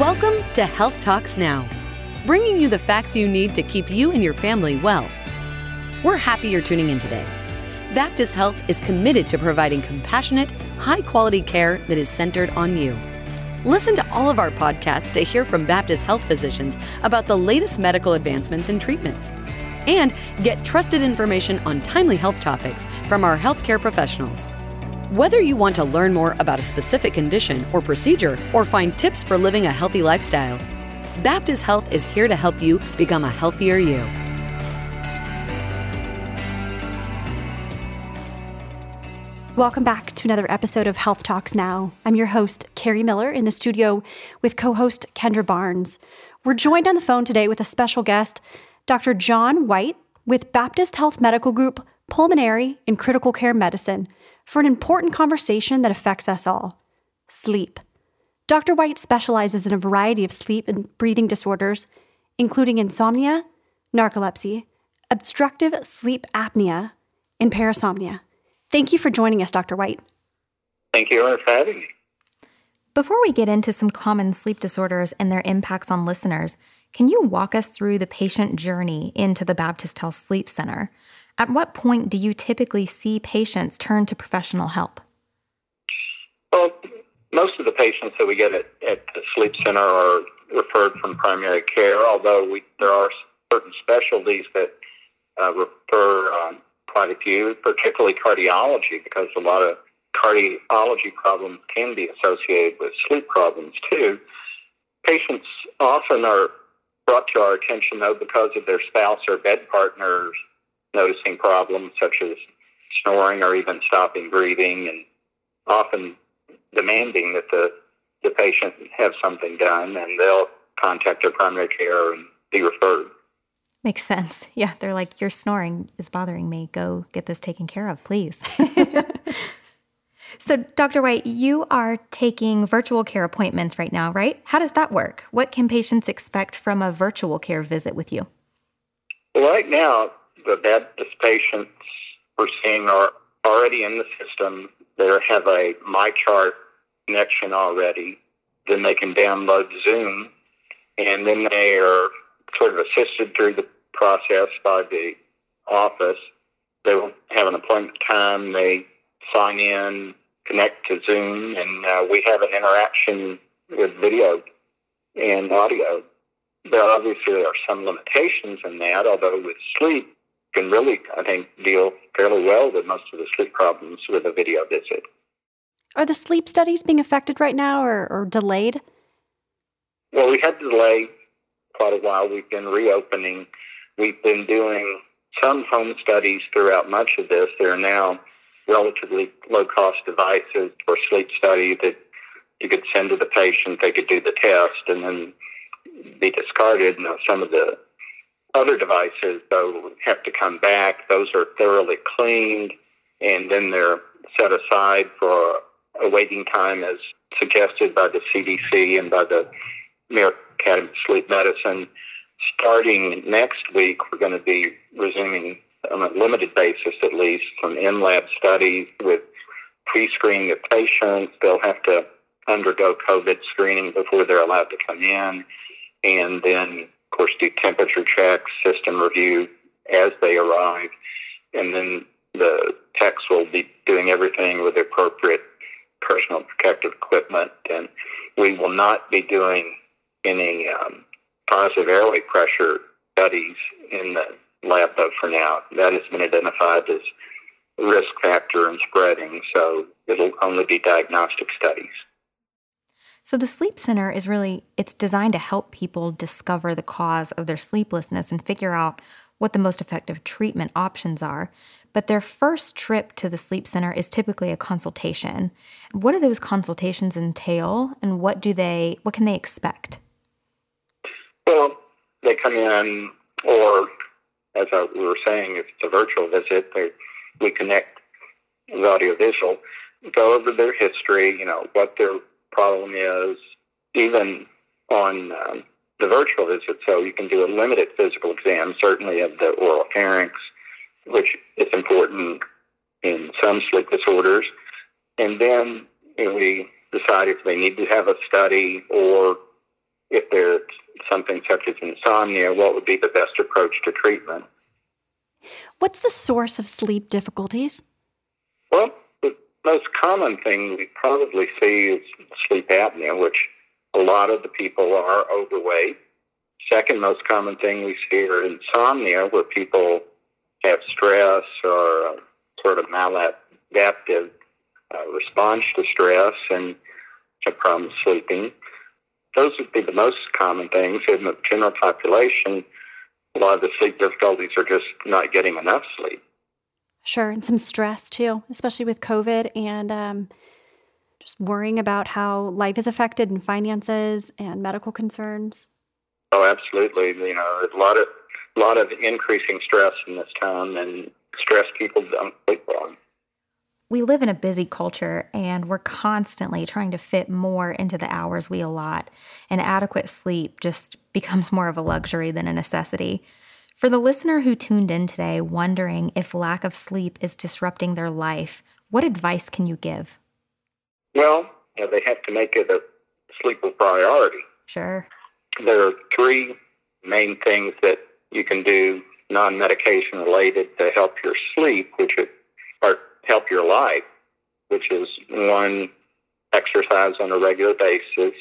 Welcome to Health Talks Now, bringing you the facts you need to keep you and your family well. We're happy you're tuning in today. Baptist Health is committed to providing compassionate, high quality care that is centered on you. Listen to all of our podcasts to hear from Baptist Health physicians about the latest medical advancements and treatments. And get trusted information on timely health topics from our healthcare professionals. Whether you want to learn more about a specific condition or procedure or find tips for living a healthy lifestyle, Baptist Health is here to help you become a healthier you. Welcome back to another episode of Health Talks Now. I'm your host, Carrie Miller, in the studio with co host Kendra Barnes. We're joined on the phone today with a special guest, Dr. John White, with Baptist Health Medical Group Pulmonary and Critical Care Medicine, for an important conversation that affects us all sleep. Dr. White specializes in a variety of sleep and breathing disorders, including insomnia, narcolepsy, obstructive sleep apnea, and parasomnia. Thank you for joining us, Dr. White. Thank you for having me. Before we get into some common sleep disorders and their impacts on listeners, can you walk us through the patient journey into the Baptist Health Sleep Center? At what point do you typically see patients turn to professional help? Well, most of the patients that we get at, at the sleep center are referred from primary care, although we, there are certain specialties that uh, refer um, quite a few, particularly cardiology, because a lot of cardiology problems can be associated with sleep problems too. Patients often are brought to our attention though because of their spouse or bed partners noticing problems such as snoring or even stopping breathing and often demanding that the, the patient have something done and they'll contact their primary care and be referred. Makes sense. Yeah, they're like, Your snoring is bothering me. Go get this taken care of, please. so, Dr. White, you are taking virtual care appointments right now, right? How does that work? What can patients expect from a virtual care visit with you? Right now, the patients we're seeing are already in the system. They have a MyChart connection already. Then they can download Zoom, and then they are sort of assisted through the process by the office. They will have an appointment time. They sign in, connect to Zoom, and uh, we have an interaction with video and audio. There obviously are some limitations in that, although with sleep, can really, I think, deal fairly well with most of the sleep problems with a video visit. Are the sleep studies being affected right now or, or delayed? Well, we had to delay quite a while. We've been reopening. We've been doing some home studies throughout much of this. There are now relatively low cost devices for sleep study that you could send to the patient. They could do the test and then be discarded. Know, some of the other devices, though, have to come back. Those are thoroughly cleaned and then they're set aside for a waiting time as suggested by the CDC and by the American Academy of Sleep Medicine. Starting next week, we're going to be resuming on a limited basis at least some in-lab studies with pre-screening of patients. They'll have to undergo COVID screening before they're allowed to come in. And then, of course, do temperature checks, system review as they arrive. And then the techs will be doing everything with the appropriate personal protective equipment. And we will not be doing any um, positive airway pressure studies in the lab, though, for now. That has been identified as a risk factor in spreading, so it'll only be diagnostic studies. So the sleep center is really it's designed to help people discover the cause of their sleeplessness and figure out what the most effective treatment options are. But their first trip to the sleep center is typically a consultation. What do those consultations entail and what do they what can they expect? Well, they come in, or as I, we were saying, if it's a virtual visit, they, we connect with audiovisual, go over their history, you know, what their problem is, even on um, the virtual visit. So you can do a limited physical exam, certainly of the oral pharynx, which is important in some sleep disorders. And then you know, we decide if they need to have a study or if there's something such as insomnia, what would be the best approach to treatment? What's the source of sleep difficulties? Most common thing we probably see is sleep apnea, which a lot of the people are overweight. Second most common thing we see are insomnia, where people have stress or sort of maladaptive uh, response to stress and have problems sleeping. Those would be the most common things. In the general population, a lot of the sleep difficulties are just not getting enough sleep. Sure, and some stress too, especially with COVID and um, just worrying about how life is affected and finances and medical concerns. Oh, absolutely. You know, a lot of a lot of increasing stress in this time, and stress people don't sleep well. We live in a busy culture and we're constantly trying to fit more into the hours we allot, and adequate sleep just becomes more of a luxury than a necessity. For the listener who tuned in today wondering if lack of sleep is disrupting their life, what advice can you give? Well, you know, they have to make it a sleep a priority. Sure. There are three main things that you can do non medication related to help your sleep, which are help your life, which is one, exercise on a regular basis,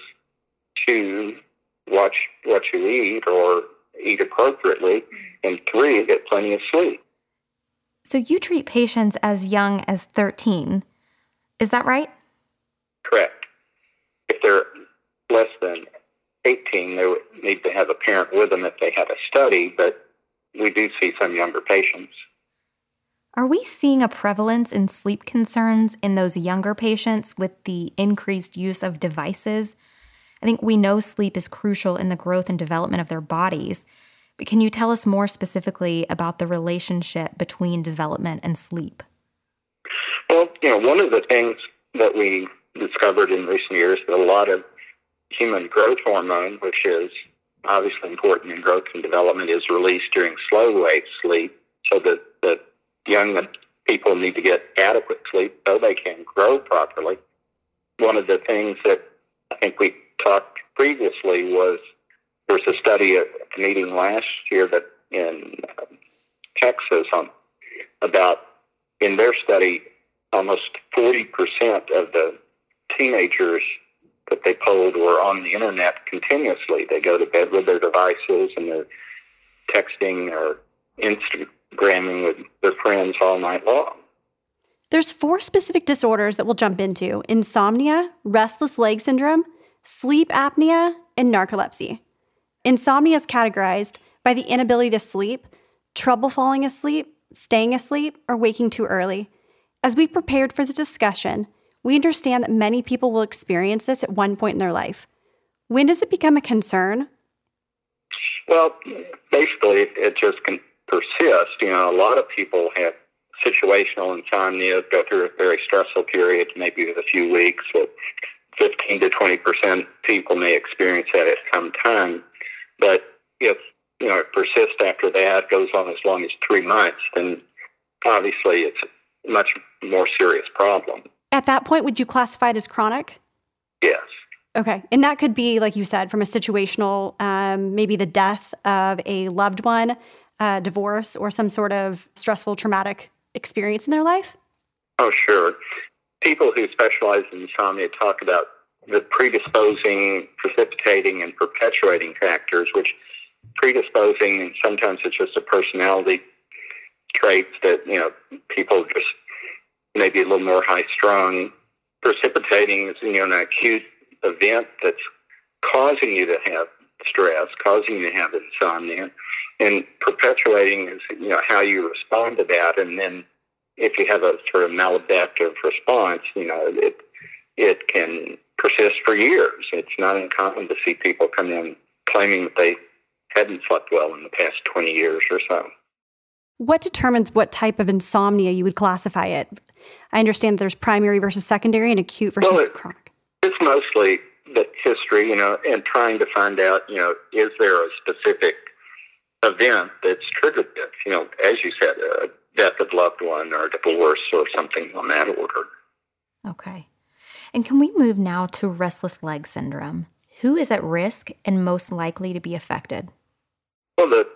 two, watch what you eat or eat appropriately, mm-hmm. and three, get plenty of sleep. So you treat patients as young as 13. Is that right? Correct. If they're less than 18, they would need to have a parent with them if they have a study, but we do see some younger patients. Are we seeing a prevalence in sleep concerns in those younger patients with the increased use of devices? I think we know sleep is crucial in the growth and development of their bodies. But can you tell us more specifically about the relationship between development and sleep? Well, you know, one of the things that we discovered in recent years that a lot of human growth hormone, which is obviously important in growth and development, is released during slow wave sleep so that the young people need to get adequate sleep so they can grow properly. One of the things that I think we talked previously was there was a study at a meeting last year that in um, Texas on about in their study almost 40% of the teenagers that they polled were on the internet continuously. They go to bed with their devices and they're texting or Instagramming with their friends all night long. There's four specific disorders that we'll jump into insomnia, restless leg syndrome, sleep apnea, and narcolepsy. Insomnia is categorized by the inability to sleep, trouble falling asleep, staying asleep, or waking too early. As we prepared for the discussion, we understand that many people will experience this at one point in their life. When does it become a concern? Well, basically, it just can persist. You know, a lot of people have situational insomnia, go through a very stressful period, maybe a few weeks. But 15 to 20 percent people may experience that at some time. But if you know it persists after that, goes on as long as three months, then obviously it's a much more serious problem. At that point, would you classify it as chronic? Yes. Okay. And that could be, like you said, from a situational, um, maybe the death of a loved one, uh, divorce, or some sort of stressful, traumatic experience in their life? Oh, sure. People who specialize in insomnia talk about the predisposing, precipitating, and perpetuating factors, which predisposing, sometimes it's just a personality traits that, you know, people just maybe a little more high strung. Precipitating is you know an acute event that's causing you to have stress, causing you to have insomnia, and perpetuating is you know how you respond to that, and then if you have a sort of maladaptive response, you know it it can persist for years. It's not uncommon to see people come in claiming that they hadn't slept well in the past 20 years or so. What determines what type of insomnia you would classify it? I understand that there's primary versus secondary and acute versus well, it, chronic. It's mostly the history, you know, and trying to find out, you know, is there a specific event that's triggered this? You know, as you said, a death of loved one or divorce or something on that order. Okay. And can we move now to restless leg syndrome? Who is at risk and most likely to be affected? Well, the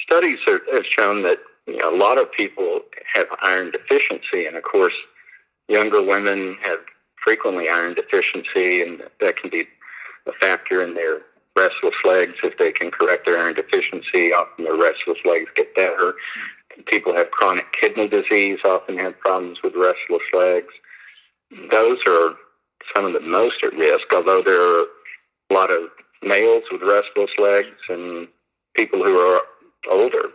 studies are, have shown that you know, a lot of people have iron deficiency, and of course, younger women have frequently iron deficiency, and that can be a factor in their restless legs. If they can correct their iron deficiency, often their restless legs get better. People have chronic kidney disease, often have problems with restless legs. Those are some of the most at risk, although there are a lot of males with restless legs and people who are older.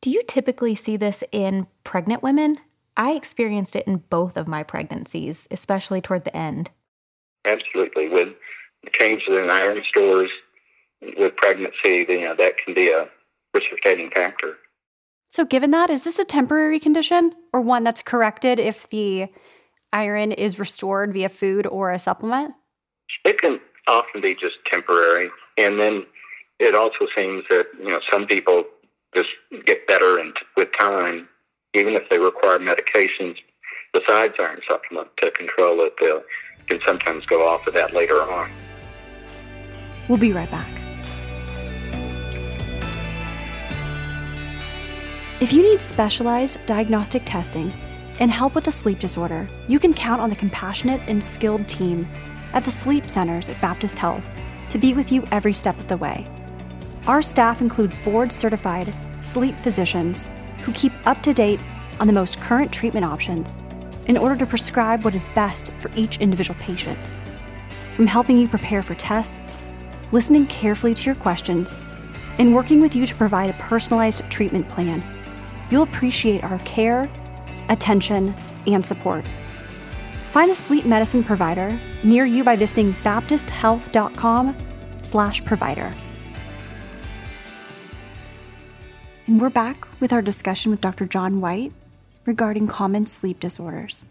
Do you typically see this in pregnant women? I experienced it in both of my pregnancies, especially toward the end. Absolutely. With changes in iron stores with pregnancy, you know, that can be a precipitating factor. So, given that, is this a temporary condition or one that's corrected if the iron is restored via food or a supplement? It can often be just temporary. And then it also seems that, you know, some people just get better and with time, even if they require medications besides iron supplement to control it, they can sometimes go off of that later on. We'll be right back. If you need specialized diagnostic testing and help with a sleep disorder, you can count on the compassionate and skilled team at the sleep centers at Baptist Health to be with you every step of the way. Our staff includes board certified sleep physicians who keep up to date on the most current treatment options in order to prescribe what is best for each individual patient. From helping you prepare for tests, listening carefully to your questions, and working with you to provide a personalized treatment plan, you'll appreciate our care, attention, and support. Find a sleep medicine provider near you by visiting baptisthealth.com/provider. And we're back with our discussion with Dr. John White regarding common sleep disorders.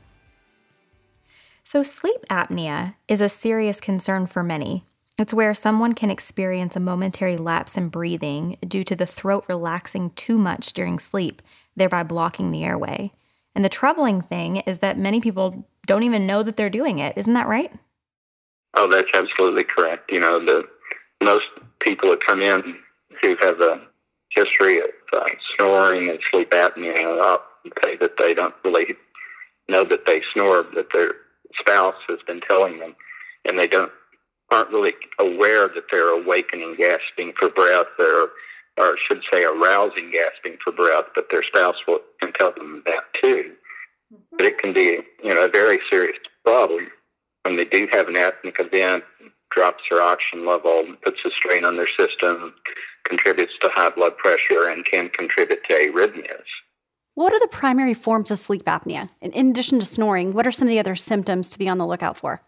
So, sleep apnea is a serious concern for many. It's where someone can experience a momentary lapse in breathing due to the throat relaxing too much during sleep, thereby blocking the airway. And the troubling thing is that many people don't even know that they're doing it. Isn't that right? Oh, that's absolutely correct. You know, the most people that come in who have a history of uh, snoring and sleep apnea. I'll say that they don't really know that they snore, that their spouse has been telling them, and they don't aren't really aware that they're awakening, gasping for breath, or or I should say arousing gasping for breath, but their spouse will can tell them that too. Mm-hmm. But it can be you know a very serious problem when they do have an apneic event, drops their oxygen level, puts a strain on their system, contributes to high blood pressure and can contribute to arrhythmias. What are the primary forms of sleep apnea? And in addition to snoring, what are some of the other symptoms to be on the lookout for?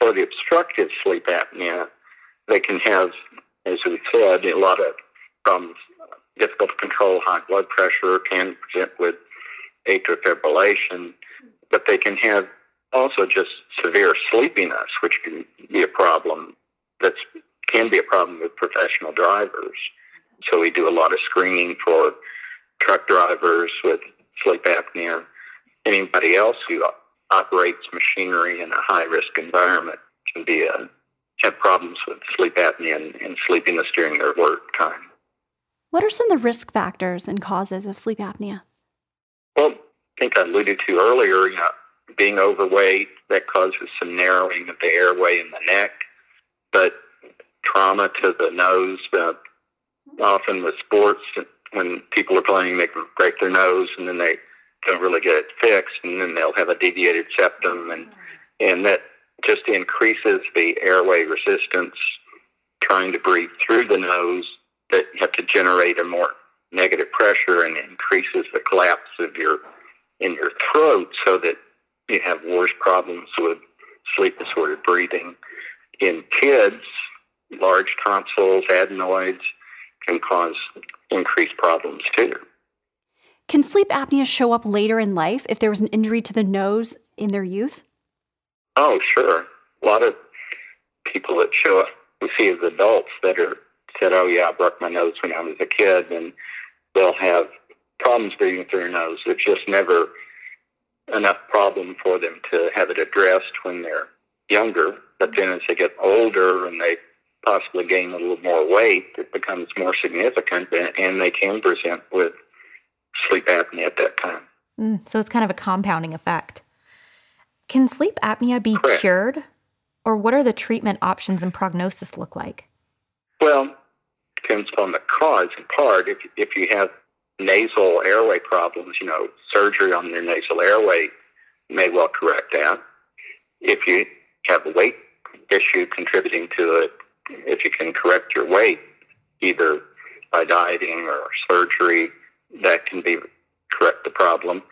For the obstructive sleep apnea, they can have, as we said, a lot of problems, difficult to control high blood pressure, can present with atrial fibrillation, but they can have also just severe sleepiness, which can be a problem that can be a problem with professional drivers. So we do a lot of screening for truck drivers with sleep apnea. Anybody else who operates machinery in a high risk environment can be a, uh, have problems with sleep apnea and, and sleepiness during their work time. What are some of the risk factors and causes of sleep apnea? Well, I think I alluded to earlier, you know, being overweight, that causes some narrowing of the airway in the neck. But trauma to the nose. Uh, often with sports, when people are playing, they can break their nose and then they don't really get it fixed, and then they'll have a deviated septum, and and that just increases the airway resistance. Trying to breathe through the nose, that you have to generate a more negative pressure and increases the collapse of your in your throat, so that you have worse problems with sleep disordered breathing. In kids, large tonsils, adenoids can cause increased problems too. Can sleep apnea show up later in life if there was an injury to the nose in their youth? Oh, sure. A lot of people that show up, we see as adults that are said, "Oh yeah, I broke my nose when I was a kid," and they'll have problems breathing through their nose. It's just never enough problem for them to have it addressed when they're younger But then as they get older and they possibly gain a little more weight, it becomes more significant and, and they can present with sleep apnea at that time. Mm, so it's kind of a compounding effect. Can sleep apnea be Correct. cured? Or what are the treatment options and prognosis look like? Well, depends on the cause in part. If, if you have nasal airway problems, you know, surgery on your nasal airway may well correct that. If you have a weight issue contributing to it, if you can correct your weight, either by dieting or surgery, that can be correct the problem.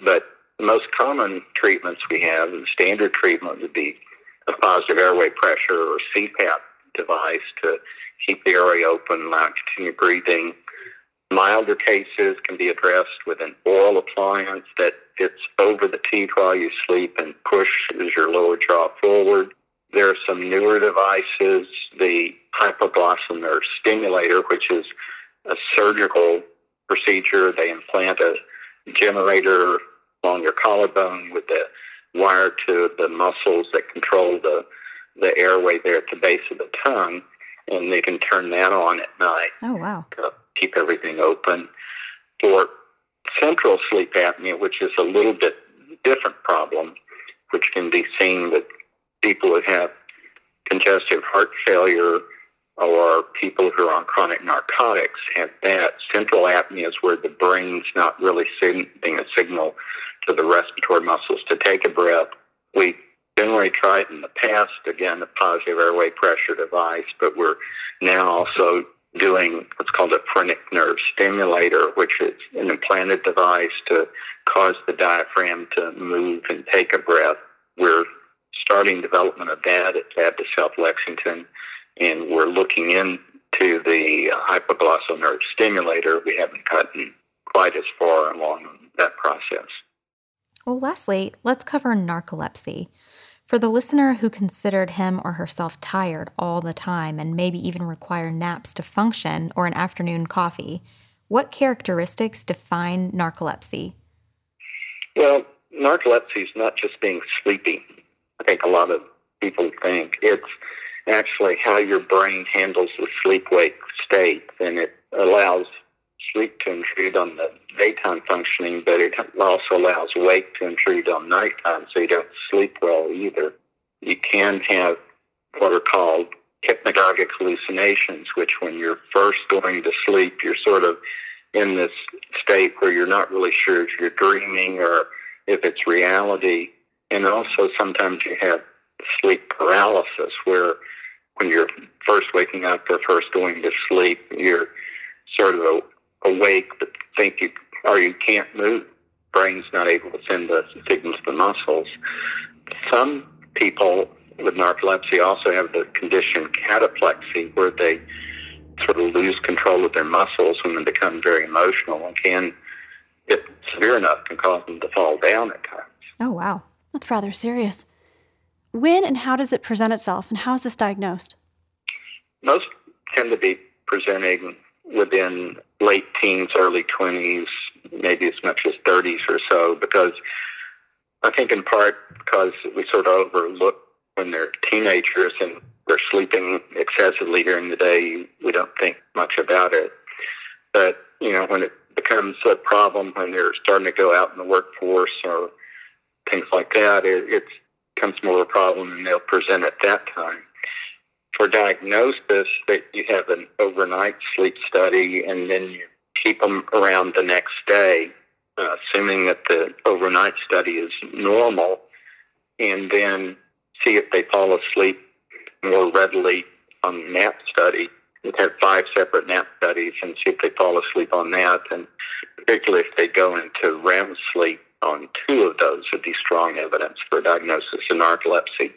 But the most common treatments we have, the standard treatment would be a positive airway pressure or CPAP device to keep the airway open, allow continued breathing. Milder cases can be addressed with an oral appliance that fits over the teeth while you sleep and pushes your lower jaw forward. There are some newer devices, the hypoglossal nerve stimulator, which is a surgical procedure. They implant a generator on your collarbone with the wire to the muscles that control the the airway there at the base of the tongue, and they can turn that on at night. Oh wow! To keep everything open. For central sleep apnea, which is a little bit different problem, which can be seen with people who have congestive heart failure or people who are on chronic narcotics have that. Central apnea is where the brain's not really sending a signal to the respiratory muscles to take a breath. We generally tried in the past, again, a positive airway pressure device, but we're now also doing what's called a phrenic nerve stimulator, which is an implanted device to cause the diaphragm to move and take a breath. We're starting development of that at Baptist Health Lexington, and we're looking into the hypoglossal nerve stimulator. We haven't gotten quite as far along that process. Well, lastly, let's cover narcolepsy. For the listener who considered him or herself tired all the time and maybe even require naps to function or an afternoon coffee, what characteristics define narcolepsy? Well, narcolepsy is not just being sleepy. I think a lot of people think it's actually how your brain handles the sleep wake state, and it allows sleep to intrude on the daytime functioning, but it also allows wake to intrude on nighttime, so you don't sleep well either. You can have what are called hypnagogic hallucinations, which when you're first going to sleep, you're sort of in this state where you're not really sure if you're dreaming or if it's reality. And also sometimes you have sleep paralysis where when you're first waking up or first going to sleep, you're sort of awake but think you or you can't move. Brain's not able to send the signals to the muscles. Some people with narcolepsy also have the condition cataplexy where they sort of lose control of their muscles when they become very emotional and can get severe enough can cause them to fall down at times. Oh wow. That's rather serious. When and how does it present itself and how is this diagnosed? Most tend to be presenting within late teens, early 20s, maybe as much as 30s or so, because I think in part because we sort of overlook when they're teenagers and they're sleeping excessively during the day, we don't think much about it. But, you know, when it becomes a problem when they're starting to go out in the workforce or things like that, it, it becomes more of a problem and they'll present at that time for diagnosis that you have an overnight sleep study and then you keep them around the next day, uh, assuming that the overnight study is normal, and then see if they fall asleep more readily on nap study. You have five separate nap studies and see if they fall asleep on that, and particularly if they go into REM sleep on two of those would be strong evidence for diagnosis of narcolepsy.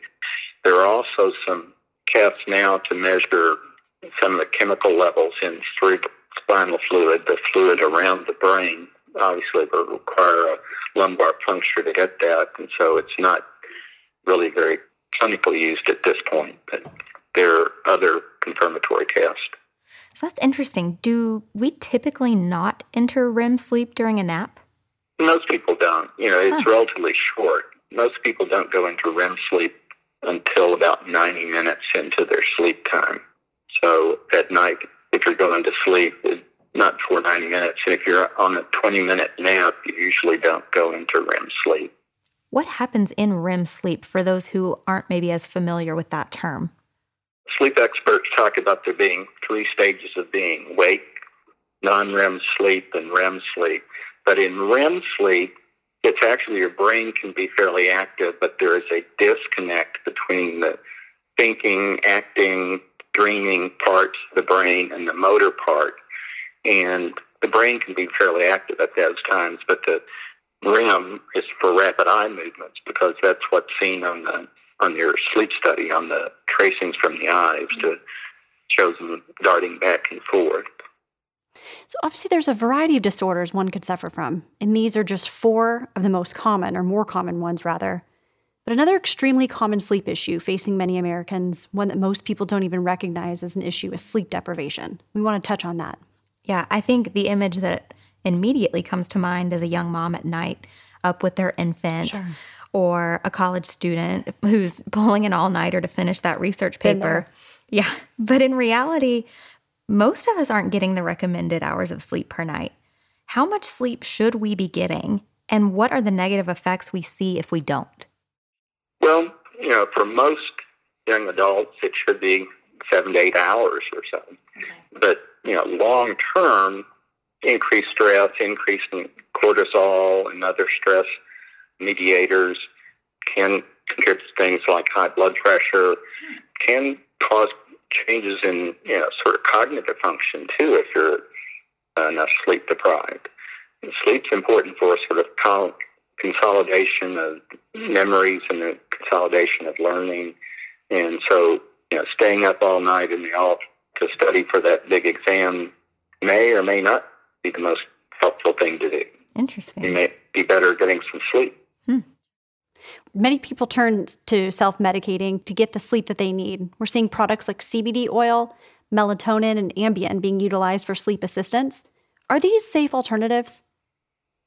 There are also some tests now to measure some of the chemical levels in spinal fluid, the fluid around the brain. Obviously, will require a lumbar puncture to get that, and so it's not really very clinically used at this point. But there are other confirmatory tests. So that's interesting. Do we typically not enter REM sleep during a nap? Most people don't. You know, it's huh. relatively short. Most people don't go into REM sleep until about 90 minutes into their sleep time. So at night, if you're going to sleep, it's not for 90 minutes. If you're on a 20 minute nap, you usually don't go into REM sleep. What happens in REM sleep for those who aren't maybe as familiar with that term? Sleep experts talk about there being three stages of being wake, non REM sleep, and REM sleep. But in REM sleep, it's actually your brain can be fairly active, but there is a disconnect between the thinking, acting, dreaming parts of the brain and the motor part. And the brain can be fairly active at those times, but the REM is for rapid eye movements because that's what's seen on the on your sleep study on the tracings from the eyes to shows them darting back and forth. So, obviously, there's a variety of disorders one could suffer from, and these are just four of the most common, or more common ones, rather. But another extremely common sleep issue facing many Americans, one that most people don't even recognize as an issue, is sleep deprivation. We want to touch on that. Yeah, I think the image that immediately comes to mind as a young mom at night up with their infant. Sure. Or a college student who's pulling an all nighter to finish that research paper. Yeah. But in reality, most of us aren't getting the recommended hours of sleep per night. How much sleep should we be getting? And what are the negative effects we see if we don't? Well, you know, for most young adults, it should be seven to eight hours or so. Okay. But, you know, long term, increased stress, increasing cortisol and other stress mediators can contribute to things like high blood pressure, can cause changes in you know sort of cognitive function too if you're uh, not sleep deprived. And sleep's important for sort of col- consolidation of memories and the consolidation of learning. And so, you know, staying up all night in the off to study for that big exam may or may not be the most helpful thing to do. Interesting. You may be better getting some sleep. Hmm. Many people turn to self medicating to get the sleep that they need. We're seeing products like CBD oil, melatonin, and Ambien being utilized for sleep assistance. Are these safe alternatives?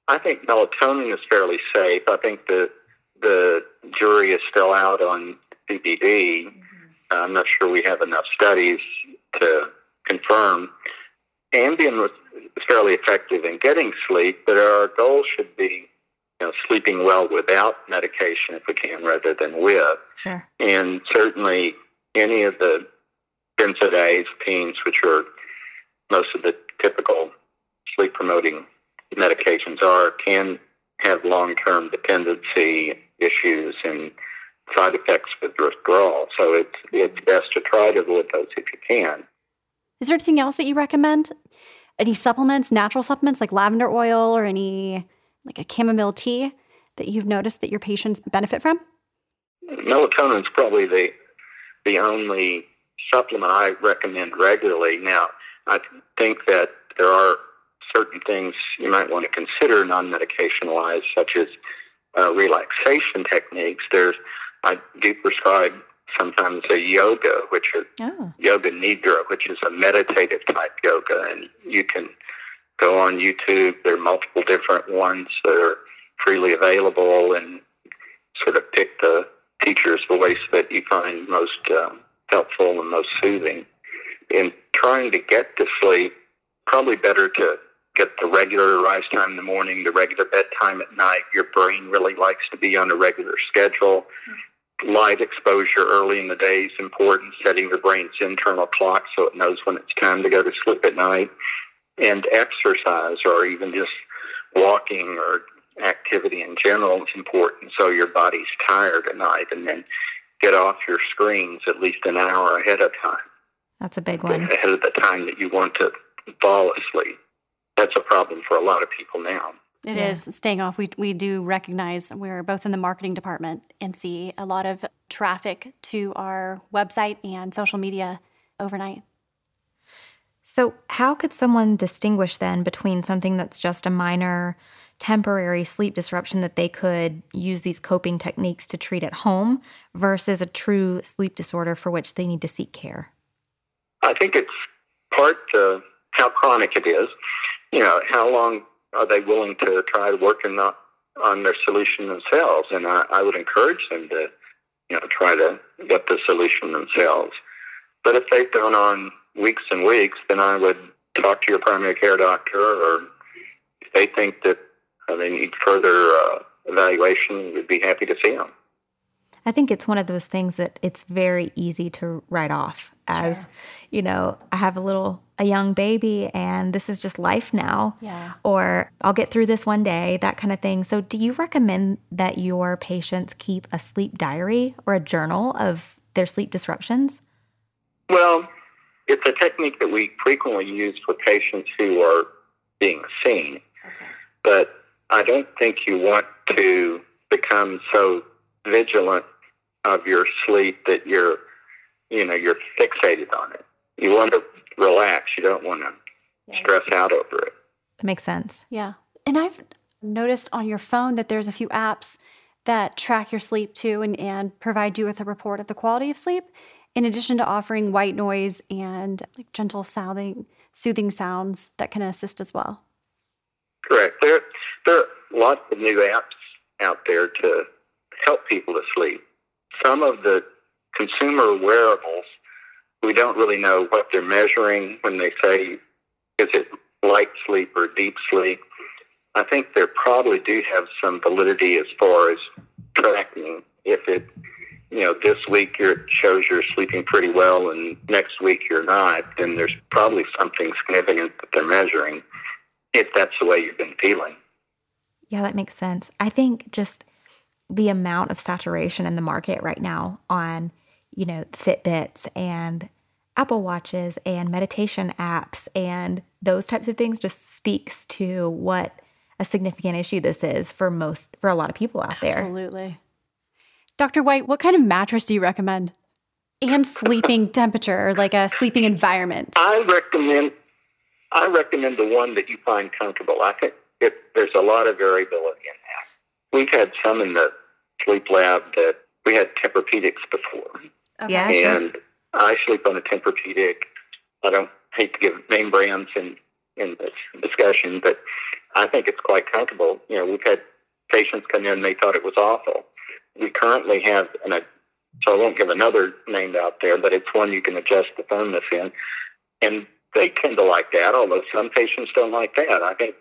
I think melatonin is fairly safe. I think the the jury is still out on CBD. Mm-hmm. I'm not sure we have enough studies to confirm. Ambien was fairly effective in getting sleep, but our goal should be you know, sleeping well without medication if we can rather than with. Sure. And certainly any of the benzodiazepines, which are most of the typical sleep promoting medications are, can have long term dependency issues and side effects with withdrawal. So it's it's best to try to avoid those if you can. Is there anything else that you recommend? Any supplements, natural supplements like lavender oil or any like a chamomile tea that you've noticed that your patients benefit from? Melatonin is probably the the only supplement I recommend regularly. Now, I think that there are certain things you might want to consider non-medication wise, such as uh, relaxation techniques. There's I do prescribe sometimes a yoga, which is oh. yoga nidra, which is a meditative type yoga, and you can go on YouTube. There are multiple different ones that are freely available, and sort of pick the teacher's voice that you find most um, helpful and most soothing. In trying to get to sleep, probably better to get the regular rise time in the morning, the regular bedtime at night. Your brain really likes to be on a regular schedule. Light exposure early in the day is important, setting your brain's internal clock so it knows when it's time to go to sleep at night. And exercise or even just walking or activity in general is important so your body's tired at night and then get off your screens at least an hour ahead of time. That's a big one. Ahead of the time that you want to fall asleep that's a problem for a lot of people now. It yeah. is staying off. We, we do recognize we're both in the marketing department and see a lot of traffic to our website and social media overnight. So, how could someone distinguish then between something that's just a minor temporary sleep disruption that they could use these coping techniques to treat at home versus a true sleep disorder for which they need to seek care? I think it's part uh, how chronic it is you know, how long are they willing to try working on, on their solution themselves? And I, I would encourage them to you know, try to get the solution themselves. But if they've gone on weeks and weeks, then I would talk to your primary care doctor, or if they think that uh, they need further uh, evaluation, we'd be happy to see them. I think it's one of those things that it's very easy to write off as, sure. you know, I have a little a young baby and this is just life now. Yeah. Or I'll get through this one day, that kind of thing. So do you recommend that your patients keep a sleep diary or a journal of their sleep disruptions? Well, it's a technique that we frequently use for patients who are being seen. Okay. But I don't think you want to become so vigilant of your sleep that you're, you know, you're fixated on it. You want to relax. You don't want to yeah. stress out over it. That makes sense. Yeah. And I've noticed on your phone that there's a few apps that track your sleep too and, and provide you with a report of the quality of sleep, in addition to offering white noise and like gentle soothing, soothing sounds that can assist as well. Correct. There, there are lots of new apps out there to help people to sleep. Some of the consumer wearables, we don't really know what they're measuring when they say, is it light sleep or deep sleep? I think they probably do have some validity as far as tracking. If it, you know, this week it shows you're sleeping pretty well and next week you're not, then there's probably something significant that they're measuring if that's the way you've been feeling. Yeah, that makes sense. I think just the amount of saturation in the market right now on, you know, Fitbits and Apple Watches and meditation apps and those types of things just speaks to what a significant issue this is for most for a lot of people out there. Absolutely. Dr. White, what kind of mattress do you recommend? And sleeping temperature, like a sleeping environment. I recommend I recommend the one that you find comfortable. I think it, there's a lot of variability in that. We've had some in the sleep lab that we had Tempur-Pedics before. Okay. Yeah, and sure. I sleep on a Tempur-Pedic. I don't hate to give name brands in in this discussion, but I think it's quite comfortable. You know, we've had patients come in and they thought it was awful. We currently have, and I, so I won't give another name out there, but it's one you can adjust the firmness in, and they tend to like that. Although some patients don't like that. I think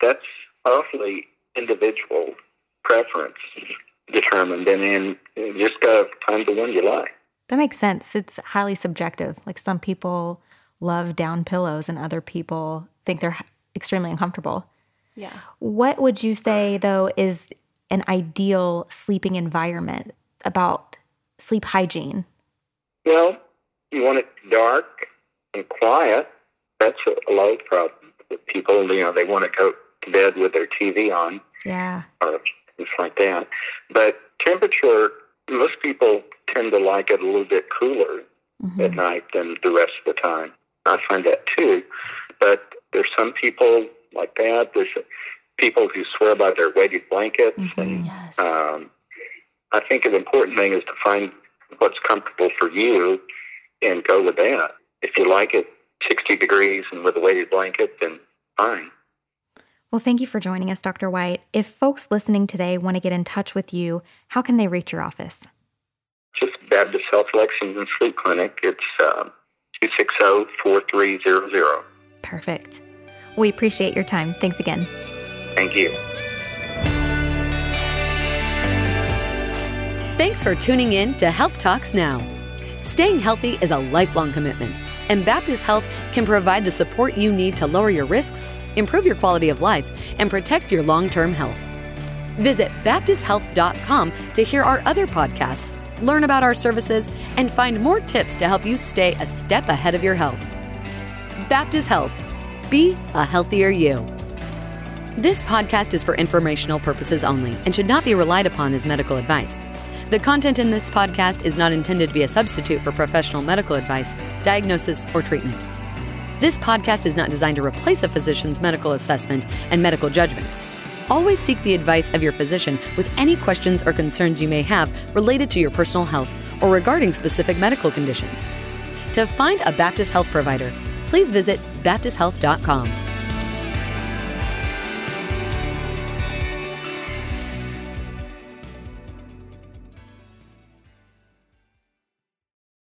that's awfully individual preference determined, and then you just got to find the one you like. That makes sense. It's highly subjective. Like some people love down pillows, and other people think they're extremely uncomfortable. Yeah. What would you say though is an ideal sleeping environment about sleep hygiene? Well, you want it dark and quiet. That's a lot of problem. People, you know, they want to go to bed with their TV on. Yeah. Or things like that. But temperature, most people tend to like it a little bit cooler mm-hmm. at night than the rest of the time. I find that too. But there's some people like that. There's people who swear by their weighted blankets. Mm-hmm. And yes. um, I think an important thing is to find what's comfortable for you and go with that. If you like it 60 degrees and with a weighted blanket, then fine. Well, thank you for joining us, Dr. White. If folks listening today want to get in touch with you, how can they reach your office? Just Baptist Health Lexington Sleep Clinic. It's uh, 260 4300. Perfect. We appreciate your time. Thanks again. Thank you. Thanks for tuning in to Health Talks Now. Staying healthy is a lifelong commitment, and Baptist Health can provide the support you need to lower your risks improve your quality of life, and protect your long term health. Visit BaptistHealth.com to hear our other podcasts, learn about our services, and find more tips to help you stay a step ahead of your health. Baptist Health. Be a healthier you. This podcast is for informational purposes only and should not be relied upon as medical advice. The content in this podcast is not intended to be a substitute for professional medical advice, diagnosis, or treatment. This podcast is not designed to replace a physician's medical assessment and medical judgment. Always seek the advice of your physician with any questions or concerns you may have related to your personal health or regarding specific medical conditions. To find a Baptist Health provider, please visit baptisthealth.com.